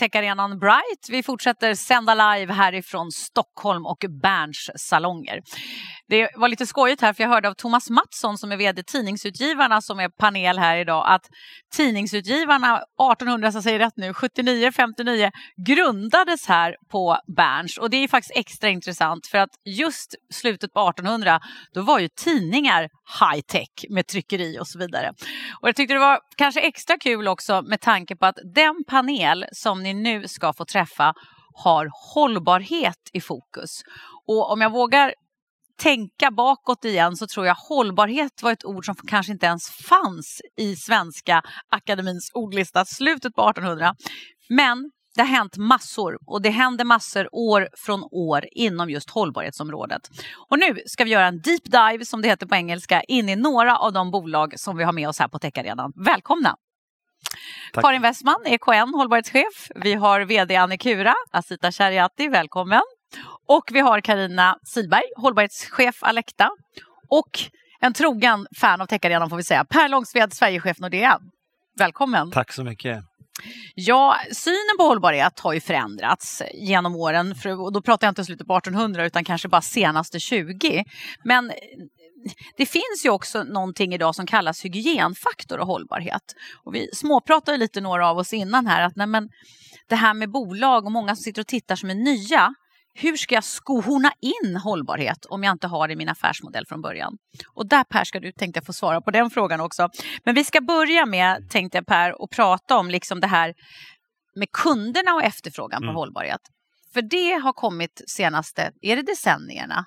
Techarenan Bright. Vi fortsätter sända live härifrån Stockholm och Berns salonger. Det var lite skojigt här för jag hörde av Thomas Mattsson som är vd Tidningsutgivarna som är panel här idag att Tidningsutgivarna 1800, så säger rätt nu, 79, 59 grundades här på Berns och det är faktiskt extra intressant för att just slutet på 1800 då var ju tidningar high tech med tryckeri och så vidare. Och jag tyckte det var kanske extra kul också med tanke på att den panel som ni nu ska få träffa har hållbarhet i fokus. Och om jag vågar tänka bakåt igen så tror jag hållbarhet var ett ord som kanske inte ens fanns i Svenska Akademins ordlista slutet på 1800. Men det har hänt massor och det händer massor år från år inom just hållbarhetsområdet. Och nu ska vi göra en deep dive, som det heter på engelska, in i några av de bolag som vi har med oss här på Techarenan. Välkomna! Tack. Karin Westman, EKN hållbarhetschef. Vi har VD Annikura, Asita Shariati, välkommen. Och vi har Karina Silberg, hållbarhetschef Alekta. Och en trogen fan av Techarenan får vi säga, Per Långsved, Sverigechef Nordea. Välkommen! Tack så mycket! Ja, synen på hållbarhet har ju förändrats genom åren. och då pratar jag inte slutet på 1800 utan kanske bara senaste 20. Men det finns ju också någonting idag som kallas hygienfaktor och hållbarhet. Och vi småpratade lite några av oss innan här att nej men, det här med bolag och många som sitter och tittar som är nya hur ska jag skohorna in hållbarhet om jag inte har det i min affärsmodell från början? Och där Per ska du tänkte jag få svara på den frågan också. Men vi ska börja med, tänkte jag Per, att prata om liksom det här med kunderna och efterfrågan mm. på hållbarhet. För det har kommit senaste, är det decennierna?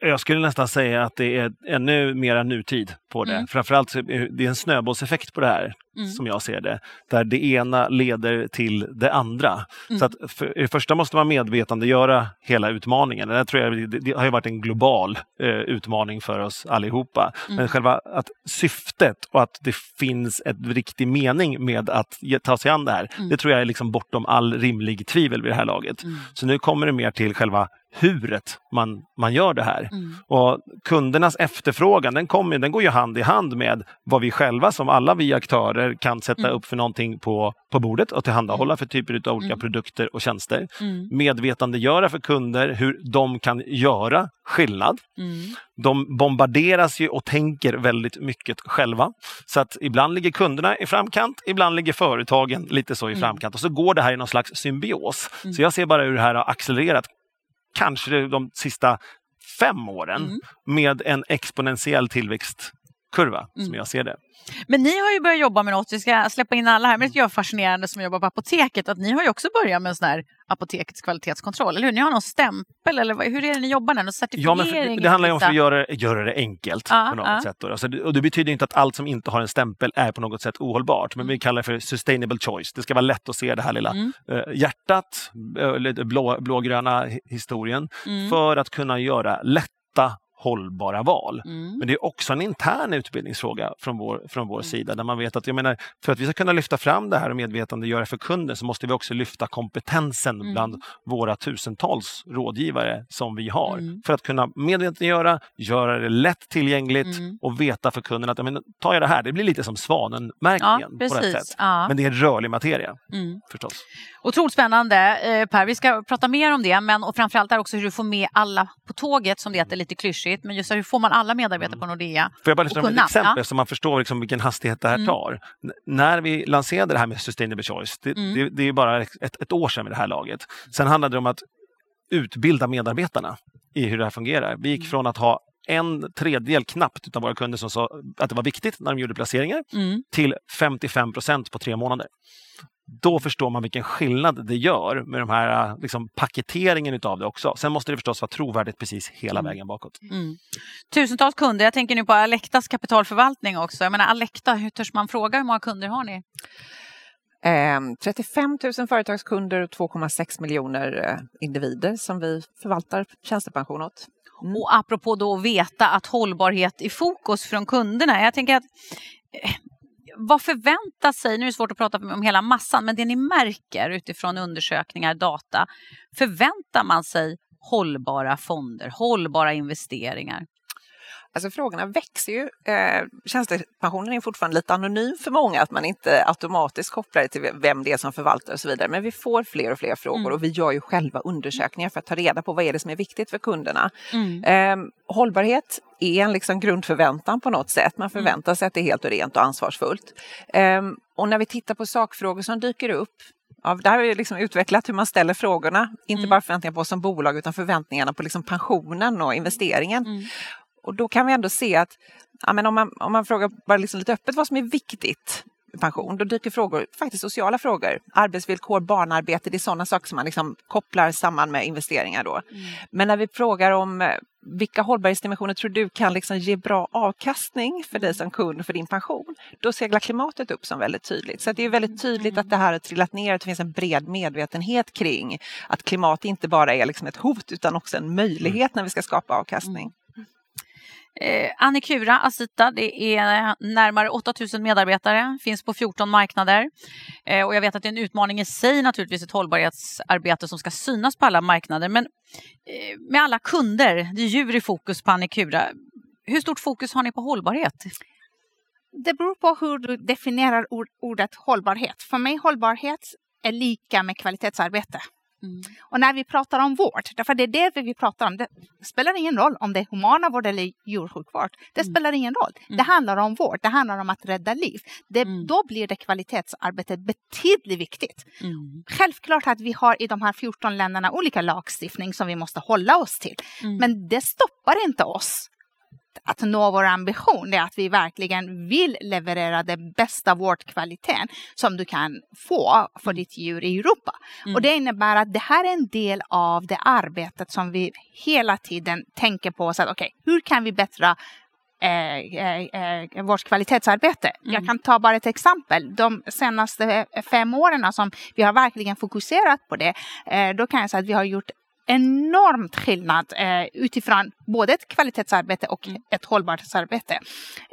Jag skulle nästan säga att det är ännu mera nutid på det. Mm. Framförallt så är det en snöbollseffekt på det här, mm. som jag ser det. Där det ena leder till det andra. Mm. Så att för det första måste man medvetandegöra hela utmaningen. Det, tror jag, det har ju varit en global eh, utmaning för oss allihopa. Mm. Men själva att syftet och att det finns en riktig mening med att ta sig an det här, mm. det tror jag är liksom bortom all rimlig tvivel vid det här laget. Mm. Så nu kommer det mer till själva huret man, man gör det här. Mm. Och kundernas efterfrågan den, kommer, den går ju hand i hand med vad vi själva som alla vi aktörer kan sätta mm. upp för någonting på, på bordet och tillhandahålla mm. för typer av olika mm. produkter och tjänster. Mm. Medvetandegöra för kunder hur de kan göra skillnad. Mm. De bombarderas ju och tänker väldigt mycket själva. Så att ibland ligger kunderna i framkant, ibland ligger företagen lite så i mm. framkant och så går det här i någon slags symbios. Så jag ser bara hur det här har accelererat kanske de sista fem åren mm. med en exponentiell tillväxtkurva mm. som jag ser det. Men ni har ju börjat jobba med något, vi ska släppa in alla här, men det är fascinerande som jobbar på apoteket att ni har ju också börjat med en sån här apotekets kvalitetskontroll, eller hur? Ni har någon stämpel eller hur är det ni jobbar med? Någon certifiering? Ja, men det handlar ju om att göra, göra det enkelt ja, på något ja. sätt. Då. Alltså, och det betyder inte att allt som inte har en stämpel är på något sätt ohållbart, men vi kallar det för sustainable choice. Det ska vara lätt att se det här lilla mm. uh, hjärtat, uh, blå, blågröna historien, mm. för att kunna göra lätta hållbara val. Mm. Men det är också en intern utbildningsfråga från vår, från vår mm. sida där man vet att jag menar, för att vi ska kunna lyfta fram det här och medvetandegöra för kunden så måste vi också lyfta kompetensen mm. bland våra tusentals rådgivare som vi har. Mm. För att kunna medvetandegöra, göra det lätt tillgängligt mm. och veta för kunden att men, tar jag det här, det blir lite som Svanen-märkningen. Ja, på sätt. Ja. Men det är rörlig materia mm. förstås. Otroligt spännande eh, Per, vi ska prata mer om det men och framförallt är också hur du får med alla på tåget som det heter lite klyschigt möjligt. Men just hur får man alla medarbetare på Nordea Får jag bara lyfta ett exempel ja. så man förstår liksom vilken hastighet det här mm. tar. när vi lanserade det här med Sustainable Choice, det, mm. det, det är bara ett, ett, år sedan vid det här laget. Sen handlade det om att utbilda medarbetarna i hur det här fungerar. Vi gick mm. från att ha en tredjedel knappt av våra kunder som sa att det var viktigt när de gjorde placeringar mm. till 55 procent på tre månader då förstår man vilken skillnad det gör med de här liksom, paketeringen av det också. Sen måste det förstås vara trovärdigt precis hela mm. vägen bakåt. Mm. Tusentals kunder. Jag tänker nu på Alektas kapitalförvaltning också. Jag menar, Alekta, hur törs man fråga hur många kunder har ni? Eh, 35 000 företagskunder och 2,6 miljoner eh, individer som vi förvaltar tjänstepension åt. Mm. Och apropå då att veta att hållbarhet i fokus från kunderna. Jag tänker att eh, vad förväntar sig, nu är det svårt att prata om hela massan, men det ni märker utifrån undersökningar, data, förväntar man sig hållbara fonder, hållbara investeringar? Alltså frågorna växer ju. Eh, tjänstepensionen är fortfarande lite anonym för många, att man inte automatiskt kopplar det till vem det är som förvaltar och så vidare. Men vi får fler och fler frågor mm. och vi gör ju själva undersökningar för att ta reda på vad är det som är viktigt för kunderna. Mm. Eh, hållbarhet är en liksom grundförväntan på något sätt. Man mm. förväntar sig att det är helt och rent och ansvarsfullt. Eh, och när vi tittar på sakfrågor som dyker upp Ja, där har vi liksom utvecklat hur man ställer frågorna, inte mm. bara förväntningar på oss som bolag utan förväntningarna på liksom pensionen och investeringen. Mm. Och då kan vi ändå se att ja, men om, man, om man frågar bara liksom lite öppet vad som är viktigt med pension, då dyker frågor, faktiskt sociala frågor, arbetsvillkor, barnarbete, det är sådana saker som man liksom kopplar samman med investeringar. Då. Mm. Men när vi frågar om eh, vilka hållbarhetsdimensioner tror du kan liksom ge bra avkastning för dig mm. som kund för din pension? Då seglar klimatet upp som väldigt tydligt. Så det är väldigt tydligt att det här har trillat ner, att det finns en bred medvetenhet kring att klimat inte bara är liksom ett hot utan också en möjlighet när vi ska skapa avkastning. Eh, Annikura Asita, det är närmare 8000 medarbetare, finns på 14 marknader. Eh, och jag vet att det är en utmaning i sig naturligtvis, ett hållbarhetsarbete som ska synas på alla marknader. Men eh, med alla kunder, det är djur i fokus på Annikura. Hur stort fokus har ni på hållbarhet? Det beror på hur du definierar ordet hållbarhet. För mig hållbarhet är lika med kvalitetsarbete. Mm. Och när vi pratar om vård, därför det är det vi pratar om, det spelar ingen roll om det är humana vård eller djursjukvård. Det mm. spelar ingen roll. Mm. Det handlar om vård, det handlar om att rädda liv. Det, mm. Då blir det kvalitetsarbetet betydligt viktigt. Mm. Självklart att vi har i de här 14 länderna olika lagstiftning som vi måste hålla oss till. Mm. Men det stoppar inte oss att nå vår ambition är att vi verkligen vill leverera den bästa vårdkvaliteten som du kan få för mm. ditt djur i Europa. Mm. Och det innebär att det här är en del av det arbetet som vi hela tiden tänker på. Så att, okay, hur kan vi bättra Eh, eh, eh, vårt kvalitetsarbete. Mm. Jag kan ta bara ett exempel. De senaste fem åren som vi har verkligen fokuserat på det, eh, då kan jag säga att vi har gjort enormt skillnad eh, utifrån både ett kvalitetsarbete och mm. ett hållbarhetsarbete.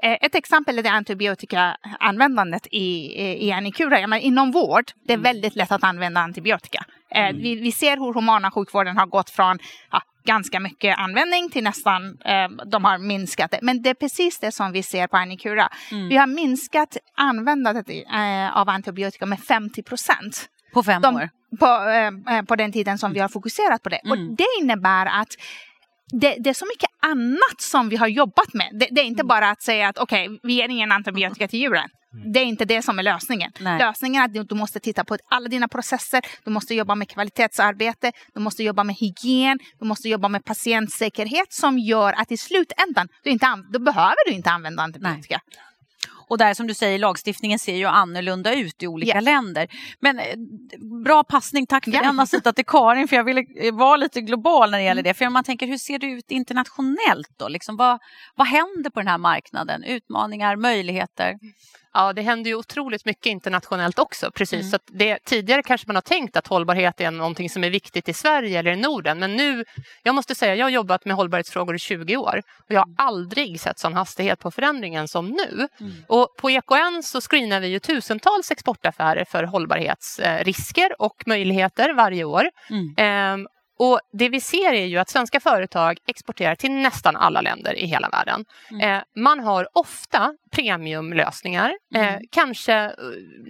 Eh, ett exempel är det antibiotikaanvändandet i, i Anikura. Men inom vård, det är mm. väldigt lätt att använda antibiotika. Eh, mm. vi, vi, ser hur humana sjukvården har gått från ja, ganska mycket användning till nästan, eh, de har minskat det. Men det är precis det som vi ser på Anikura. Mm. Vi har minskat användandet eh, av antibiotika med 50 procent. På fem de, år? På, eh, eh, på den tiden som vi har fokuserat på det. Mm. Och det innebär att det, det, är så mycket annat som vi har jobbat med. Det, det är inte mm. bara att säga att okej, okay, vi ger ingen antibiotika till djuren. Mm. Det är inte det som är lösningen. Nej. Lösningen är att du måste titta på alla dina processer, du måste jobba med kvalitetsarbete, du måste jobba med hygien, du måste jobba med patientsäkerhet som gör att i slutändan, du inte då behöver du inte använda antibiotika. Nej. Och där som du säger, lagstiftningen ser ju annorlunda ut i olika yeah. länder. Men eh, bra passning, tack för yeah. den Asita till Karin, för jag ville eh, vara lite global när det gäller mm. det. För om man tänker, hur ser det ut internationellt då? Liksom, vad, vad händer på den här marknaden? Utmaningar, möjligheter? Ja, det händer ju otroligt mycket internationellt också. Precis. Mm. Så det, tidigare kanske man har tänkt att hållbarhet är någonting som är viktigt i Sverige eller i Norden. Men nu, jag måste säga, jag har jobbat med hållbarhetsfrågor i 20 år och jag har aldrig sett sån hastighet på förändringen som nu. Mm. Och på EKN så screenar vi ju tusentals exportaffärer för hållbarhetsrisker och möjligheter varje år. Mm. Ehm, och Det vi ser är ju att svenska företag exporterar till nästan alla länder i hela världen. Mm. Eh, man har ofta premiumlösningar, eh, mm. kanske eh,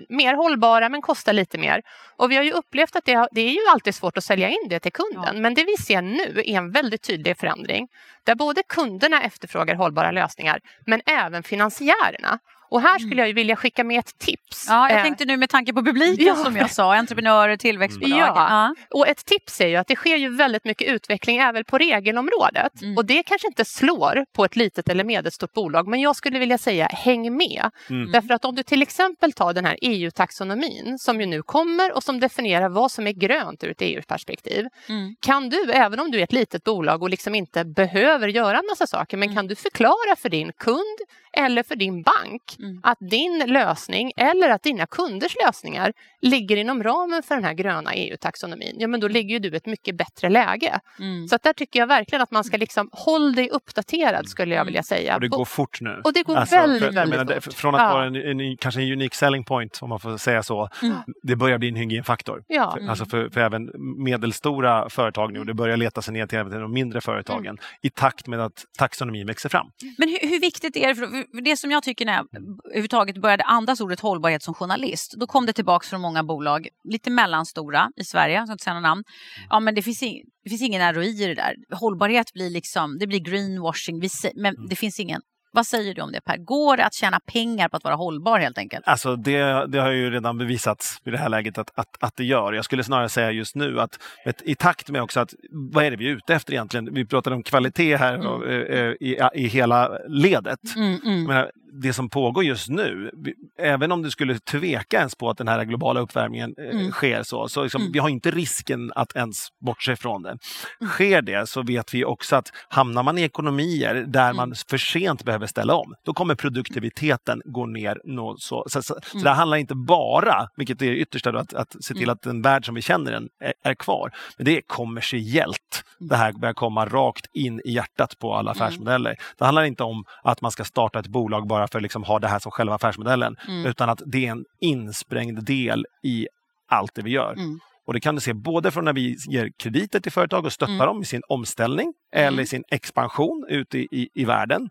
mer hållbara men kostar lite mer. Och vi har ju upplevt att det, det är ju alltid svårt att sälja in det till kunden. Ja. Men det vi ser nu är en väldigt tydlig förändring där både kunderna efterfrågar hållbara lösningar men även finansiärerna. Och här skulle mm. jag vilja skicka med ett tips. Ja, jag eh, tänkte nu med tanke på publiken ja. som jag sa, entreprenörer, tillväxtbolag. Ja. ja. och ett tips är ju att det sker ju väldigt mycket utveckling även på regelområdet. Mm. Och det kanske inte slår på ett litet eller medelstort bolag, men jag skulle vilja säga häng med. Mm. Därför att om du till exempel tar den här EU-taxonomin som ju nu kommer och som definierar vad som är grönt ur ett EU-perspektiv. Mm. Kan du, även om du är ett litet bolag och liksom inte behöver göra en massa saker, men mm. kan du förklara för din kund eller för din bank mm. att din lösning eller att dina kunders lösningar ligger inom ramen för den här gröna EU-taxonomin, ja men då ligger du ett mycket bättre läge. Mm. Så att där tycker jag verkligen att man ska liksom håll dig uppdaterad skulle jag vilja säga. Och det går fort nu. Och det går alltså, väldigt, för, väldigt menar, fort. Från att ja. vara en, en, kanske en unique selling point, om man får säga så, mm. det börjar bli en hygienfaktor. Ja. För, alltså för, för, även medelstora företag nu, och det börjar leta sig ner till även de mindre företagen mm. i takt med att taxonomin växer fram. Men hur, hur viktigt är det, för det som jag tycker när jag överhuvudtaget började andas ordet hållbarhet som journalist, då kom det tillbaks från många bolag, lite mellanstora i Sverige, jag ska inte säga några namn. Ja, men det finns, in, det finns ingen ROI i det där. Hållbarhet blir liksom, det blir greenwashing, men det finns ingen vad säger du om det Per? Går det att tjäna pengar på att vara hållbar helt enkelt? Alltså det, det har ju redan bevisats i det här läget att, att, att det gör. Jag skulle snarare säga just nu att ett, i takt med också att vad är det vi är ute efter egentligen? Vi pratade om kvalitet här mm. och, eh, i, i hela ledet. Mm, mm. Menar, det som pågår just nu, även om du skulle tveka ens på att den här globala uppvärmningen eh, mm. sker så, så liksom, mm. vi har inte risken att ens bortse från det. Mm. Sker det så vet vi också att hamnar man i ekonomier där man för sent behöver ställa om, då kommer produktiviteten gå ner. Så, så, så, så, mm. det handlar inte bara, vilket är ytterst att, att se till att den värld som vi känner den är, är kvar, men det är kommersiellt. Det här börjar komma rakt in i hjärtat på alla affärsmodeller. Det handlar inte om att man ska starta ett bolag bara för att liksom ha det här som själva affärsmodellen, mm. utan att det är en insprängd del i allt det vi gör. Mm. Och det kan du se både från när vi ger krediter till företag och stöttar mm. dem i sin omställning eller i mm. sin expansion ute i, i, i världen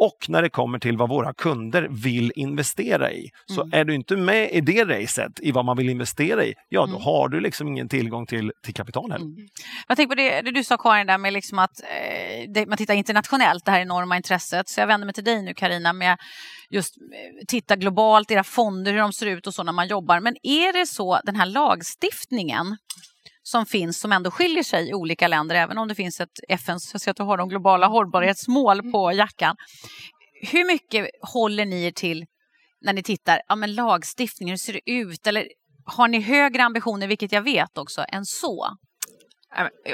och när det kommer till vad våra kunder vill investera i. Så mm. är du inte med i det racet, i vad man vill investera i, ja då mm. har du liksom ingen tillgång till, till kapital heller. Mm. Jag tänker på det, det, du sa Karin, där med liksom att eh, det, man tittar internationellt, det här enorma intresset. Så jag vänder mig till dig nu Karina med just eh, titta globalt, era fonder, hur de ser ut och så när man jobbar. Men är det så, den här lagstiftningen som finns som ändå skiljer sig i olika länder, även om det finns ett FNs, jag ser att du har de globala hållbarhetsmål på jackan. Hur mycket håller ni er till när ni tittar, ja men lagstiftningen, hur ser det ut? Eller har ni högre ambitioner, vilket jag vet också, än så?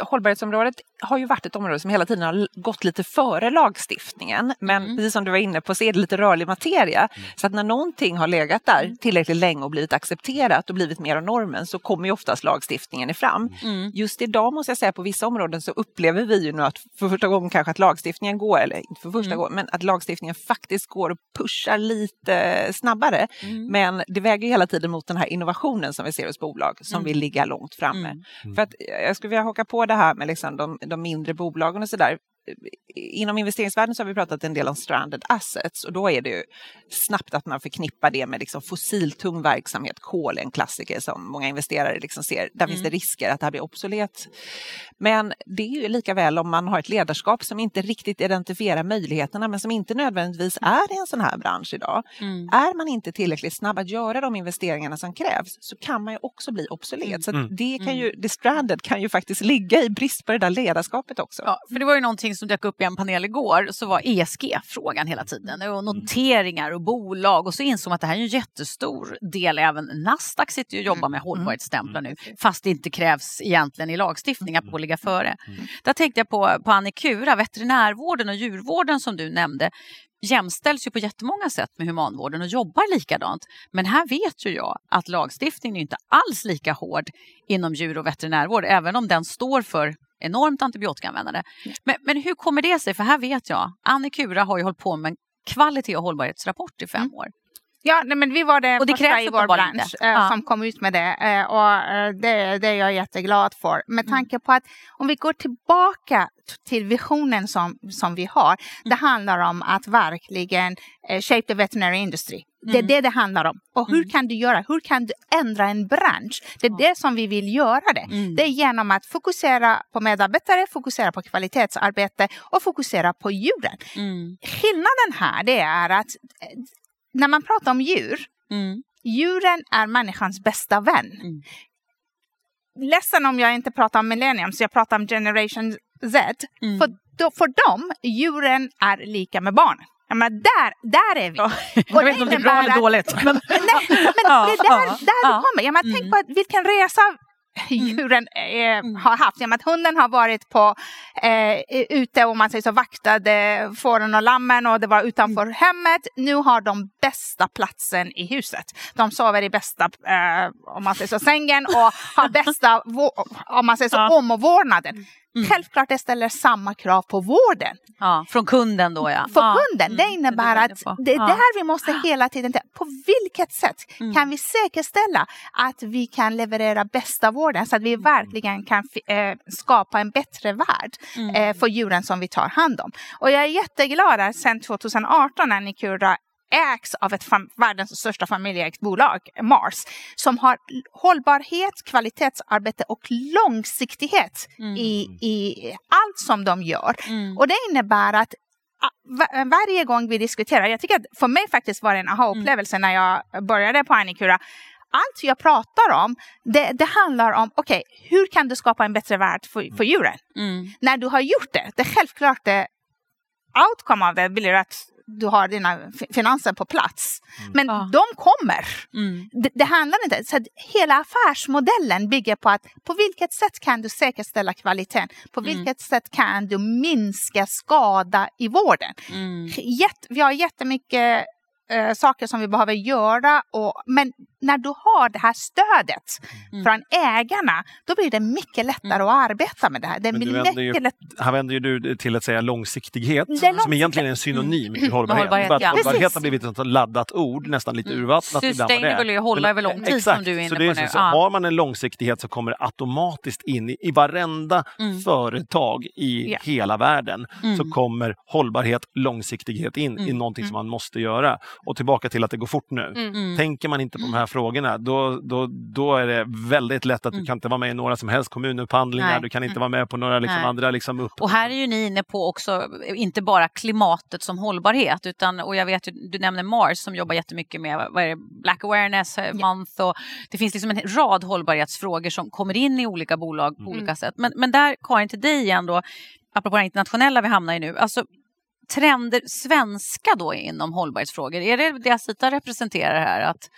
Hållbarhetsområdet har ju varit ett område som hela tiden har gått lite före lagstiftningen. Men mm. precis som du var inne på så är det lite rörlig materia. Mm. Så att när någonting har legat där mm. tillräckligt länge och blivit accepterat och blivit mer av normen så kommer ju oftast lagstiftningen fram. Mm. Just idag måste jag säga på vissa områden så upplever vi ju nu att för första gången kanske att lagstiftningen går, eller inte för första mm. gången, men att lagstiftningen faktiskt går och pushar lite snabbare. Mm. Men det väger hela tiden mot den här innovationen som vi ser hos bolag som vill ligga långt framme. För att jag skulle vilja haka på det här med liksom de de mindre bolagen och sådär inom investeringsvärlden så har vi pratat en del om stranded assets och då är det ju snabbt att man förknippar det med liksom fossiltung verksamhet. Kol är en klassiker som många investerare liksom ser. Där mm. finns det mm. risker att det här blir obsolet. Men det är ju lika väl om man har ett ledarskap som inte riktigt identifierar möjligheterna men som inte nödvändigtvis mm. är i en sån här bransch idag. Mm. Är man inte tillräckligt snabb att göra de investeringarna som krävs så kan man ju också bli obsolet. Mm. Så det, kan ju, det stranded kan ju faktiskt ligga i brist på det där ledarskapet också. Ja, för det var ju någonting som dök upp i en panel igår så var ESG-frågan hela tiden. Och noteringar och bolag och så insåg man att det här är en jättestor del. Även Nasdaq sitter och jobbar med mm. hållbarhetsstämplar nu fast det inte krävs egentligen i lagstiftning att ligga före. Där tänkte jag på, på Annikura, veterinärvården och djurvården som du nämnde jämställs ju på jättemånga sätt med humanvården och jobbar likadant. Men här vet ju jag att lagstiftningen är inte alls lika hård inom djur och veterinärvård, även om den står för enormt antibiotikaanvändande. Men, men hur kommer det sig? För här vet jag, Annikura har ju hållit på med en kvalitet och hållbarhetsrapport i fem mm. år. Ja, nej, men vi var det och det första i vår bransch äh, ja. som kom ut med det äh, och äh, det, det är jag jätteglad för. Med mm. tanke på att om vi går tillbaka till visionen som, som vi har, mm. det handlar om att verkligen shape the veterinary industry. Det är mm. det det handlar om. Och hur mm. kan du göra? Hur kan du ändra en bransch? Det är det som vi vill göra det. Mm. Det är genom att fokusera på medarbetare, fokusera på kvalitetsarbete och fokusera på djuren. Skillnaden här det är att när man pratar om djur, djuren är människans bästa vän. Ledsen om jag inte pratar om millenniums, jag pratar om generation Z. Mm. För, då, för dem, djuren är lika med barn. Ja, men där, där är vi. Ja. Jag vet inte om det är bra eller dåligt. Men... Nej, men ja, det är där, ja, där ja. vi kommer. Ja, men Tänk mm. på vilken resa Mm. djuren eh, mm. har haft. Ja, att hunden har varit på, eh, ute och man säger så, vaktade fåren och lammen och det var utanför mm. hemmet. Nu har de bästa platsen i huset. De sover i bästa, eh, om man säger så, sängen och har bästa, om man säger så, ja. omvårdnaden. Mm. Självklart det ställer samma krav på vården. Ja, från kunden då ja. För ja. kunden, det mm, innebär att det är där vi måste hela tiden tänka, på vilket sätt mm. kan vi säkerställa att vi kan leverera bästa vården så att vi mm. verkligen kan äh, skapa en bättre värld mm. äh, för djuren som vi tar hand om. Och jag är jätteglad att sedan 2018 när Nikura ägs av ett världens största familjeägt bolag, Mars, som har hållbarhet, kvalitetsarbete och långsiktighet mm. i, i allt som de gör. Mm. Och det innebär att varje gång vi diskuterar, jag tycker att för mig faktiskt var det en aha-upplevelse mm. när jag började på Annikura, allt jag pratar om, det, det handlar om okej, okay, hur kan du skapa en bättre värld för, för djuren? Mm. När du har gjort det, det är självklart det outcome av det blir att du har dina finanser på plats. Mm. Men ja. de kommer. Mm. Det, det, handlar inte... Så hela affärsmodellen bygger på att på vilket sätt kan du säkerställa kvaliteten? På mm. vilket sätt kan du minska skada i vården? Mm. Jätte, vi har jättemycket äh, saker som vi behöver göra. Och, men när du har det här stödet mm. från ägarna, då blir det mycket lättare mm. att arbeta med det här. Det men du vänder ju, lätt... Här vänder ju du till att säga långsiktighet, långsiktighet. som egentligen är en synonym till hållbarhet. hållbarhet, ja. hållbarhet har blivit ett laddat ord, nästan lite mm. urvattnat. Sustainable är hålla över lång tid exakt, som du är inne så det är på nu. Så, ja. Har man en långsiktighet så kommer det automatiskt in i, i varenda mm. företag i ja. hela världen så mm. kommer hållbarhet, långsiktighet in i mm. någonting som man måste göra. Och tillbaka till att det går fort nu. Tänker man inte på de här frågorna, då, då, då är det väldigt lätt att du mm. kan inte vara med i några som helst kommunupphandlingar, Nej. du kan inte mm. vara med på några liksom andra liksom upp... Och här är ju ni inne på också, inte bara klimatet som hållbarhet, utan, och jag vet du nämner Mars som jobbar jättemycket med vad är det, Black Awareness eh, Month och det finns liksom en rad hållbarhetsfrågor som kommer in i olika bolag på mm. olika sätt. Men, men där, Karin, till dig igen då, apropå det internationella vi hamnar i nu, alltså trender svenska då inom hållbarhetsfrågor? Är det det Asita representerar här? Att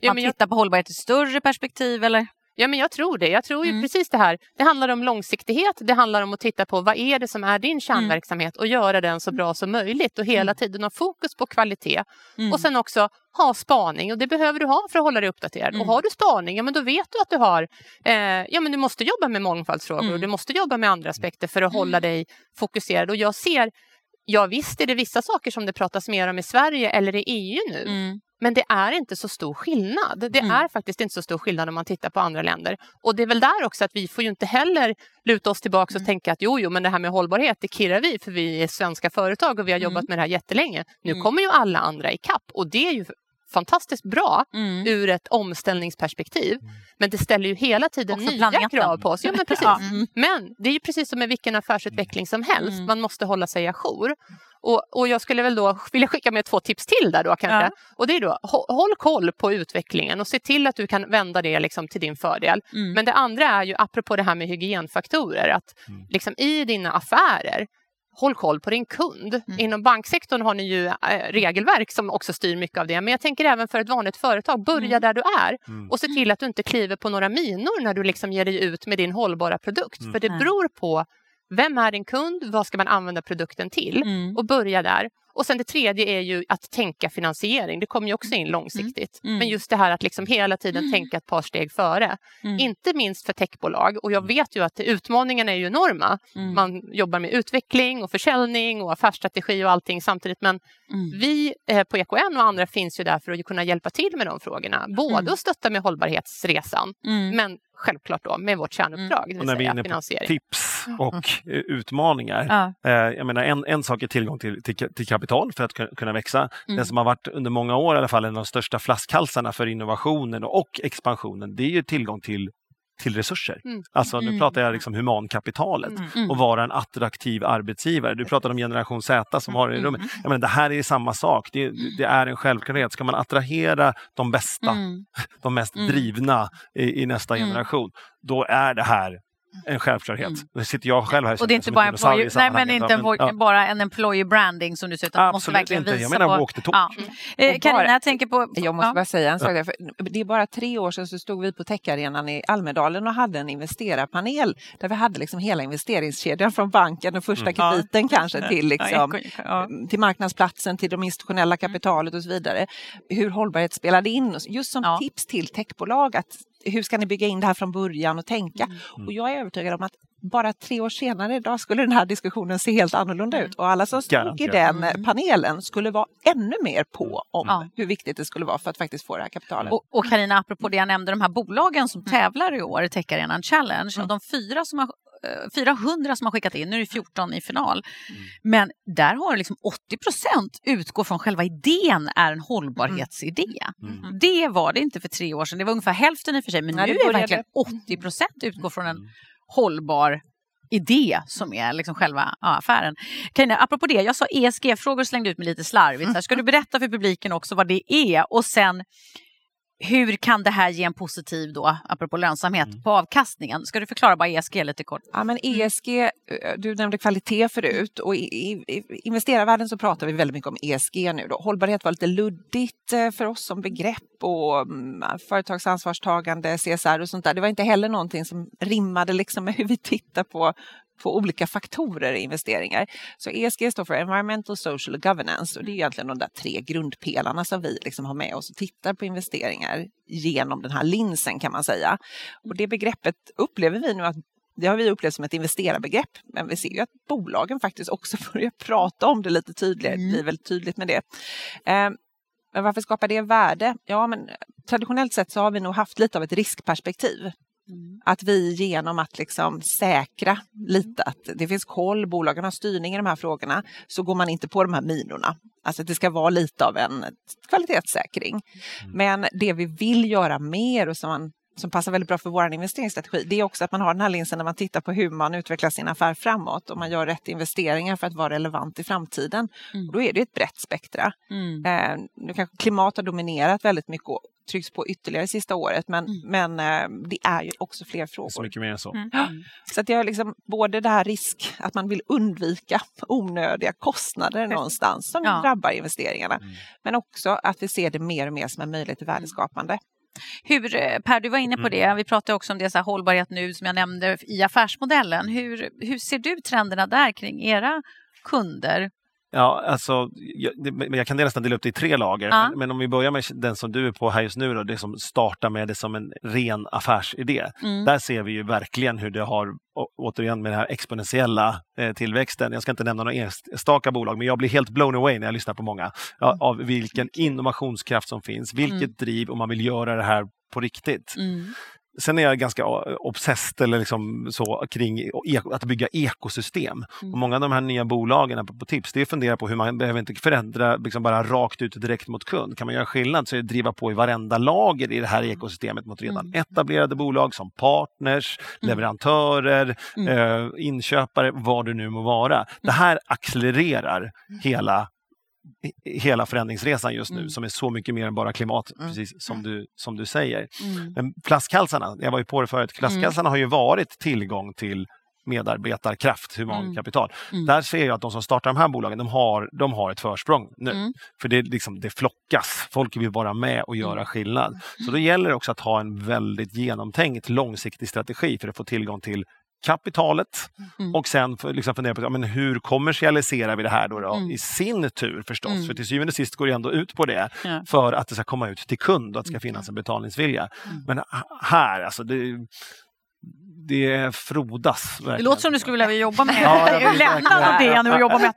ja, man tittar jag... på hållbarhet i större perspektiv eller? Ja, men jag tror det. Jag tror ju mm. precis det här. Det handlar om långsiktighet. Det handlar om att titta på vad är det som är din mm. kärnverksamhet och göra den så bra som möjligt och hela mm. tiden ha fokus på kvalitet. Mm. Och sen också ha spaning och det behöver du ha för att hålla dig uppdaterad. Mm. Och har du spaning, ja men då vet du att du har, eh, ja men du måste jobba med mångfaldsfrågor och du mm. måste jobba med andra aspekter för att hålla dig fokuserad. Och jag ser Ja visst är det vissa saker som det pratas mer om i Sverige eller i EU nu. Mm. Men det är inte så stor skillnad. Det mm. är faktiskt inte så stor skillnad om man tittar på andra länder. Och det är väl där också att vi får ju inte heller luta oss tillbaka och mm. tänka att jo, jo, men det här med hållbarhet, det kirrar vi för vi är svenska företag och vi har jobbat mm. med det här jättelänge. Nu mm. kommer ju alla andra i kapp och det är ju fantastiskt bra mm. ur ett omställningsperspektiv. Mm. Men det ställer ju hela tiden Också nya planeten. krav på oss. Ja, men, precis. Ja. Mm. men det är ju precis som med vilken affärsutveckling som helst. Mm. Man måste hålla sig ajour. Och, och jag skulle väl då vilja skicka med två tips till där då kanske. Ja. Och det är då, håll koll på utvecklingen och se till att du kan vända det liksom till din fördel. Mm. Men det andra är ju apropå det här med hygienfaktorer, att mm. liksom i dina affärer håll koll på din kund. Mm. Inom banksektorn har ni ju äh, regelverk som också styr mycket av det. Men jag tänker även för ett vanligt företag, börja mm. där du är mm. och se till att du inte kliver på några minor när du liksom ger dig ut med din hållbara produkt. Mm. För det beror på vem är din kund? Vad ska man använda produkten till? Mm. Och börja där. Och sen det tredje är ju att tänka finansiering. Det kommer ju också in mm. långsiktigt. Mm. Men just det här att liksom hela tiden mm. tänka ett par steg före. Mm. Inte minst för techbolag. Och jag mm. vet ju att utmaningarna är ju enorma. Mm. Man jobbar med utveckling och försäljning och affärsstrategi och allting samtidigt. Men vi eh, på EKN och andra finns ju där för att kunna hjälpa till med de frågorna. Både att stötta med hållbarhetsresan men självklart då med vårt kärnuppdrag. Mm. Och när vi är inne på tips och utmaningar. Ja. Eh, jag menar, en, en sak är tillgång till, till, till kapital för att kunna växa. Mm. Det som har varit under många år i alla fall en av de största flaskhalsarna för innovationen och expansionen, det är ju tillgång till till resurser. Mm. Alltså nu mm. pratar jag liksom humankapitalet mm. mm. och vara en attraktiv arbetsgivare. Du pratade om generation Z som har i rummet. Mm. Jag menar, det här är samma sak. Det, det, är en självklarhet. Ska man attrahera de bästa, de mest drivna i, i nästa generation, då är det här en självklarhet. Mm. Nu sitter jag själv här Och det är inte bara, employee, nej, men inte en, ja. bara en employee branding som du säger, Absolut måste verkligen inte. Jag menar walk the talk. Ja. Mm. Carina, jag tänker på... Jag måste bara säga en sak. Där, det är bara tre år sedan så stod vi på techarenan i Almedalen och hade en investerarpanel där vi hade liksom hela investeringskedjan från banken, den första mm. krediten kanske till, liksom, till marknadsplatsen, till de institutionella kapitalet och så vidare. Hur hållbarhet spelade in, just som tips till techbolag att hur ska ni bygga in det här från början och tänka? Mm. Och jag är övertygad om att bara tre år senare idag skulle den här diskussionen se helt annorlunda ut och alla som stod i den mm. panelen skulle vara ännu mer på om ja. hur viktigt det skulle vara för att faktiskt få det här kapitalet. Och Karina, apropå det jag nämnde, de här bolagen som mm. tävlar i år i Tech Arenan Challenge, mm. de fyra som har 400 eh, som har skickat in, nu är det 14 i final. Mm. Men där har liksom 80 procent utgår från själva idén är en hållbarhetsidé. Mm. mm. Det var det inte för tre år sedan, det var ungefär hälften i och för sig, men Nej, nu är verkligen 80 procent utgår från en hållbar idé som är liksom själva ja, affären. Carina, apropå det, jag sa ESG-frågor slängde ut mig lite slarvigt. Här. Ska du berätta för publiken också vad det är och sen hur kan det här ge en positiv, då, apropå lönsamhet, mm. på avkastningen? Ska du förklara bara ESG lite kort? Ja, men ESG, eh, du nämnde kvalitet förut och i, i, i investerarvärlden så pratar vi väldigt mycket om ESG nu. Då. Hållbarhet var lite luddigt eh, för oss som begrepp och um, företagsansvarstagande, CSR och sånt där. Det var inte heller någonting som rimmade liksom med hur vi tittar på på olika faktorer i investeringar. Så ESG står för Environmental, Social och Governance och det är egentligen de där tre grundpelarna som vi liksom har med oss och tittar på investeringar genom den här linsen kan man säga. Och det begreppet upplever vi nu att det har vi upplevt som ett investerarbegrepp, men vi ser ju att bolagen faktiskt också börjar prata om det lite tydligare. Det blir mm. väldigt tydligt med det. Ehm, men varför skapar det värde? Ja, men traditionellt sett så har vi nog haft lite av ett riskperspektiv. Mm. Att vi genom att liksom säkra lite att det finns koll, bolagen har styrning i de här frågorna, så går man inte på de här minorna. Alltså att det ska vara lite av en kvalitetssäkring. Mm. Men det vi vill göra mer och som, man, som passar väldigt bra för vår investeringsstrategi, det är också att man har den här linsen när man tittar på hur man utvecklar sin affär framåt och man gör rätt investeringar för att vara relevant i framtiden. Mm. då är det ett brett spektra. Mm. Eh, nu kanske klimat har dominerat väldigt mycket trycks på ytterligare sista året men, mm. men eh, det är ju också fler frågor. Så mycket mer än så. Mm. Mm. Så att jag liksom både det här risk att man vill undvika onödiga kostnader någonstans som ja. drabbar investeringarna mm. men också att vi ser det mer och mer som en möjlighet till värdeskapande. Hur, eh, per, du var inne på mm. det, vi pratade också om det så här, hållbarhet nu som jag nämnde i affärsmodellen. Hur, hur ser du trenderna där kring era kunder? Ja, alltså, jag, jag kan nästan dela upp det i tre lager. Ja. Men, men, om vi börjar med den som du är på här just nu, då, det som startar med det som en ren affärsidé. Mm. Där ser vi ju verkligen hur det har, återigen med den här exponentiella eh, tillväxten. Jag ska inte nämna några enstaka bolag, men jag blir helt blown away när jag lyssnar på många. Ja, mm. av vilken innovationskraft som finns, vilket mm. driv om man vill göra det här på riktigt. Mm. Sen är jag ganska obsessed eller liksom så, kring att bygga ekosystem. Mm. Och många av de här nya bolagen på, på Tips, det är att fundera på hur man behöver inte förändra liksom bara rakt ut direkt mot kund. Kan man göra skillnad så är det att driva på i varenda lager i det här mm. ekosystemet mot redan mm. etablerade bolag som partners, mm. leverantörer, mm. eh, inköpare, vad det nu må vara. Det mm. här accelererar hela hela förändringsresan just nu mm. som är så mycket mer än bara klimat, mm. precis som du, som du säger. Mm. Men flaskhalsarna, jag var ju på det förut, flaskhalsarna har ju varit tillgång till medarbetarkraft, humankapital. Mm. mm. Där ser jag att de som startar de här bolagen, de har, de har ett försprång nu. Mm. För det, liksom, det flockas, folk vill vara med och göra mm. skillnad. Så då gäller det också att ha en väldigt genomtänkt långsiktig strategi för att få tillgång till kapitalet mm. och sen liksom fundera på men hur kommersialiserar vi det här då, då mm. i sin tur förstås. Mm. För till syvende och sist går det ändå ut på det ja. för att det ska komma ut till kund och att det ska mm. finnas en betalningsvilja. Mm. Men här, alltså det, det frodas. Verkligen. Det låter som du skulle vilja jobba med. ja, Lämna det och jobba med